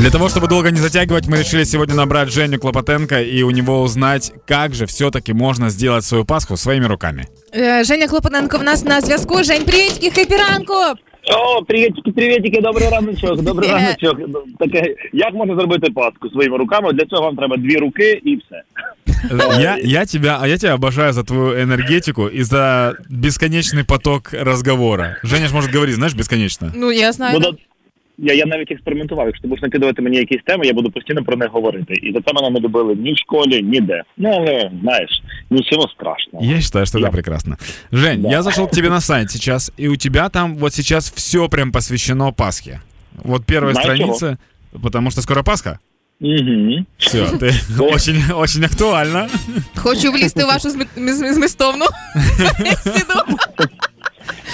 Для того, чтобы долго не затягивать, мы решили сегодня набрать Женю Клопотенко и у него узнать, как же все-таки можно сделать свою Пасху своими руками. Е, Женя Клопотенко в нас на зв'язку. Жень, привітки, хепі ранку! О, привітики, привітики, добрий раночок, добрий Е. раночок. Таке, як можна зробити паску своїми руками? Для цього вам треба дві руки і все. Я, я тебя, а я тебя обожаю за твою энергетику и за бесконечный поток разговора. Женя ж может говорить, знаешь, бесконечно. Ну, я знаю. Буду, я, я навіть експериментував. Якщо ти будеш накидувати мені якісь теми, я буду постійно про них говорити. І за це мене не любили ні в школі, ніде. Ну, але знаєш, нічого страшного. Я считаю, что это Я- прекрасно. Жень, Да. я зашел к тебе на сайт сейчас, и у тебя там вот сейчас все прям посвящено Пасхе. Вот первая Знаешь страница, потому что скоро Пасха. Угу. Все, ты очень, очень актуально. Хочу влізти в вашу змі- змі- змістовну бесіду.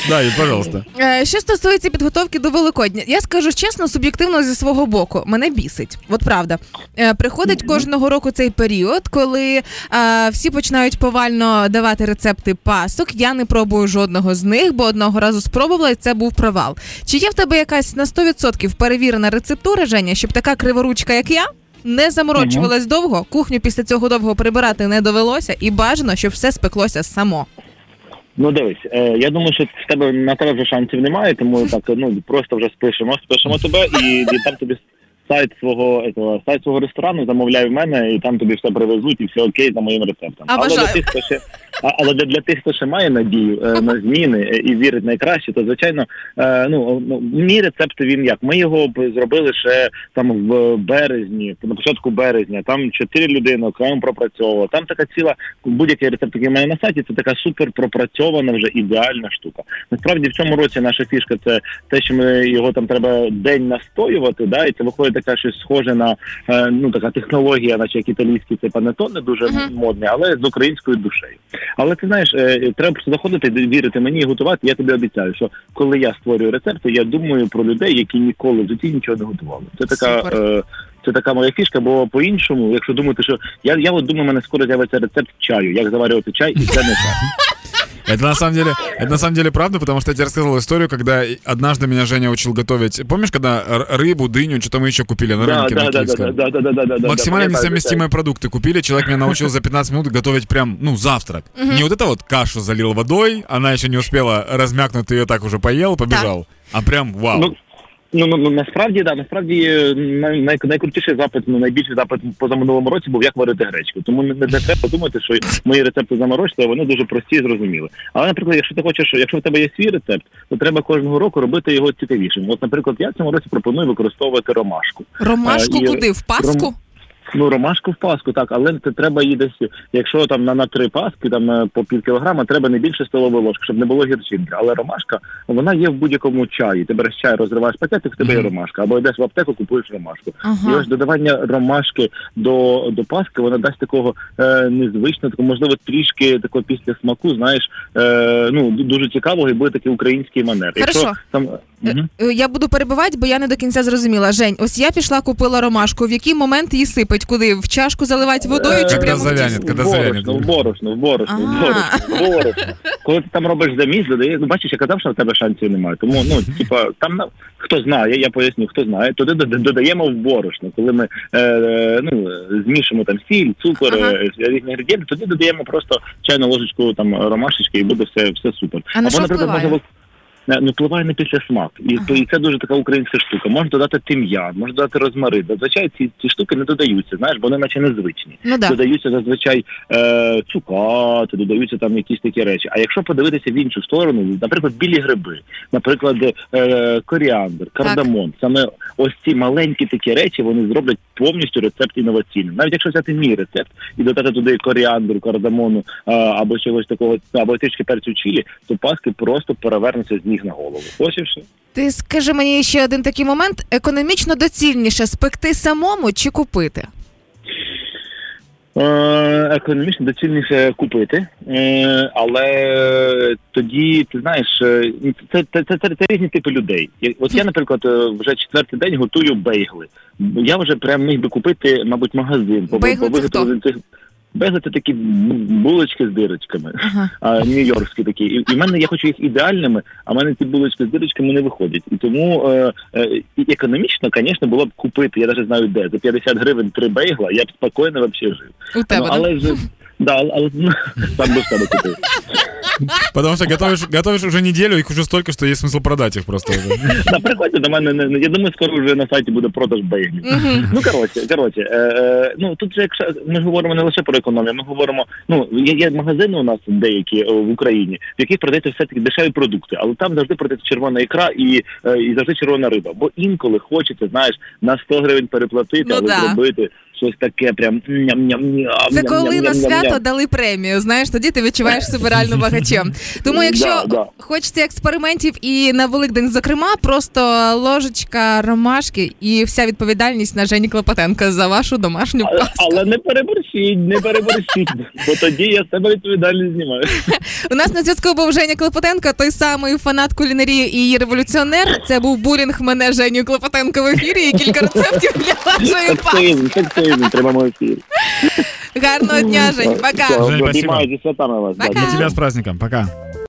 Да, пожалуйста. Е, Що стосується підготовки до Великодня, я скажу чесно, суб'єктивно зі свого боку, мене бісить. От правда. Е, Приходить кожного року цей період, коли е, всі починають повально давати рецепти пасок. Я не пробую жодного з них, бо одного разу спробувала, і це був провал. Чи є в тебе якась на 100% перевірена рецептура, Женя, щоб така криворучка, як я? Не заморочувалась довго, кухню після цього довго прибирати не довелося, і бажано, щоб все спеклося само. Ну дивись, е, я думаю, що в тебе на тебе вже шансів немає, тому так ну просто вже спишемо, спишемо тебе і, там тобі сайт свого этого, сайт свого ресторану замовляй в мене, і там тобі все привезуть, і все окей за моїм рецептом. Але бажаю. до тих, хто ще а- але для, для тих, хто ще має надію е, на зміни е, і вірить найкраще, то звичайно, е, ну ну, мій рецепт він як. Ми його зробили ще там в березні, на початку березня. Там чотири людини окремо пропрацьовували. Там така ціла будь-який рецепт, який мене на сайті, це така супер пропрацьована вже ідеальна штука. Насправді в цьому році наша фішка це те, що ми його там треба день настоювати, да, і це виходить така щось схоже на е, ну така технологія, наче як італійський це панетоне дуже Мгм. модне, але з українською душею. Але ти знаєш, е, треба просто заходити, вірити мені і готувати. Я тобі обіцяю, що коли я створюю рецепти, я думаю про людей, які ніколи в житті нічого не готували. Це така. Супер. Е, це така моя фішка, бо по-іншому, якщо думати, що я, я от думаю, мене скоро з'явиться рецепт чаю, як заварювати чай, і це не чай. Это на самом деле, это на самом деле правда, потому что я тебе рассказывал историю, когда однажды меня Женя учил готовить. Помнишь, когда р- рыбу, дыню, что-то мы еще купили на Да, рынке да, на да, да, Киевском? да, да, да, да, да, да, Максимально пам'ятаю, несовместимые продукты купили. Человек меня научил за 15 минут готовить прям, ну, завтрак. Не вот это вот кашу залил водой, она еще не успела размякнуть, ты ее так уже поел, побежал. А прям вау. Ну, Ну, ну, насправді да, насправді е, най, най, найкрутіший запит, ну найбільший запит позаминулому році був як варити гречку. Тому не, не треба думати, що мої рецепти заморочили, вони дуже прості і зрозуміли. Але, наприклад, якщо ти хочеш, якщо в тебе є свій рецепт, то треба кожного року робити його цікавішим. От, наприклад, я цьому році пропоную використовувати ромашку. Ромашку а, і- куди? В паску? Ну, ромашку в паску, так, але це треба її десь, якщо там на, на три паски, там е, по пів кілограма, треба не більше столової ложки, щоб не було гірчинки. Але ромашка, вона є в будь-якому чаї. Ти береш чай, розриваєш пакетик, в тебе є ромашка. Або йдеш в аптеку, купуєш ромашку. І ось додавання ромашки до, до паски, вона дасть такого е, незвичного, такого, можливо, трішки такого після смаку, знаєш, е, ну, дуже цікавого і буде такий український манер. Хорошо. там. Е, Я буду перебивати, бо я не до кінця зрозуміла. Жень, ось я пішла, купила ромашку. В який момент її сипать? Куди? В чашку заливати водою чи прямо в завянет, тісто? в завянет. борошно, в борошно, в борошно, в борошно, в борошно. Коли ти там робиш заміс, додає, ну бачиш, я казав, що в тебе шансів немає. Тому ну, типа, там на- хто знає, я поясню, хто знає, туди додаємо в борошно. Коли ми е, е, ну, е, змішуємо там сіль, цукор, Ага. е, різні інгредієнти, тоді додаємо просто чайну ложечку там ромашечки і буде все, все супер. А на що наприклад, впливає? Не, Ну, впливає на після смак. І, то, і це дуже така українська штука. Можна додати тим'ян, можна додати розмарин. Зазвичай ці, ці штуки не додаються, знаєш, бо вони наче незвичні Ну да. додаються зазвичай е, цукати, додаються там якісь такі речі. А якщо подивитися в іншу сторону, наприклад, білі гриби, наприклад, е, коріандр, кардамон, саме ось ці маленькі такі речі вони зроблять повністю рецепт інноваційним. Навіть якщо взяти мій рецепт і додати туди коріандру, кардамону е, або чогось такого, або трішки перцю чилі, то паски просто перевернуться з ніг на голову. Ось і все. Ти скажи мені ще один такий момент: економічно доцільніше спекти самому чи купити? Е, Економічно доцільніше купити, е, але тоді ти знаєш, е, це, це, це, це, це різні типи людей. От я, наприклад, вже четвертий день готую бейгли. Я вже прям міг би купити, мабуть, магазин по це виготовленню цих. Безли це такі булочки з дирочками, Ага. а, нью-йоркські такі. І, і в мене я хочу їх ідеальними, а в мене ці булочки з дирочками не виходять. І тому е, е, і економічно, звісно, було б купити, я навіть знаю де, за 50 гривень три бейгла, я б спокійно взагалі жив. У тебе, ну, да? але вже, да, але сам до себе купив. Потому что готовишь, готовишь уже неделю, их уже столько, что есть смысл продать их просто уже. Да, приходьте до мене, не- не- я думаю, скоро вже на сайті буде продаж бейглів. Ну коротше, коротше, е, е, ну тут же якщо ми говоримо не лише про економію, ми говоримо. Ну є, є магазини у нас деякі е, в Україні, в яких продається все таки дешеві продукти, але там завжди продається червона ікра і, завжди червона риба. Бо інколи хочеться, знаєш, на 100 гривень переплатити, Ну але зробити щось таке, прям ням-ням-ням. Це коли на свято дали премію. Знаєш, тоді ти відчуваєш себе реально багачем. Тому, якщо Да, да. хочеться експериментів і на Великдень, зокрема, просто ложечка ромашки і вся відповідальність на Жені Клопотенка за вашу домашню Але, паску. але не переборщіть, не переборщіть, бо тоді я себе відповідальність знімаю. У нас на зв'язку був Женя Клопотенко, той самий фанат кулінарії і її революціонер. Це був булінг мене Женю Клопотенко в ефірі і кілька рецептів для вашої паски. Сексизм, в прямому ефірі. Гарного дня, Жень. Пока. Жень, спасибо. Зі святами вас. Пока. Тебя с праздником. Пока.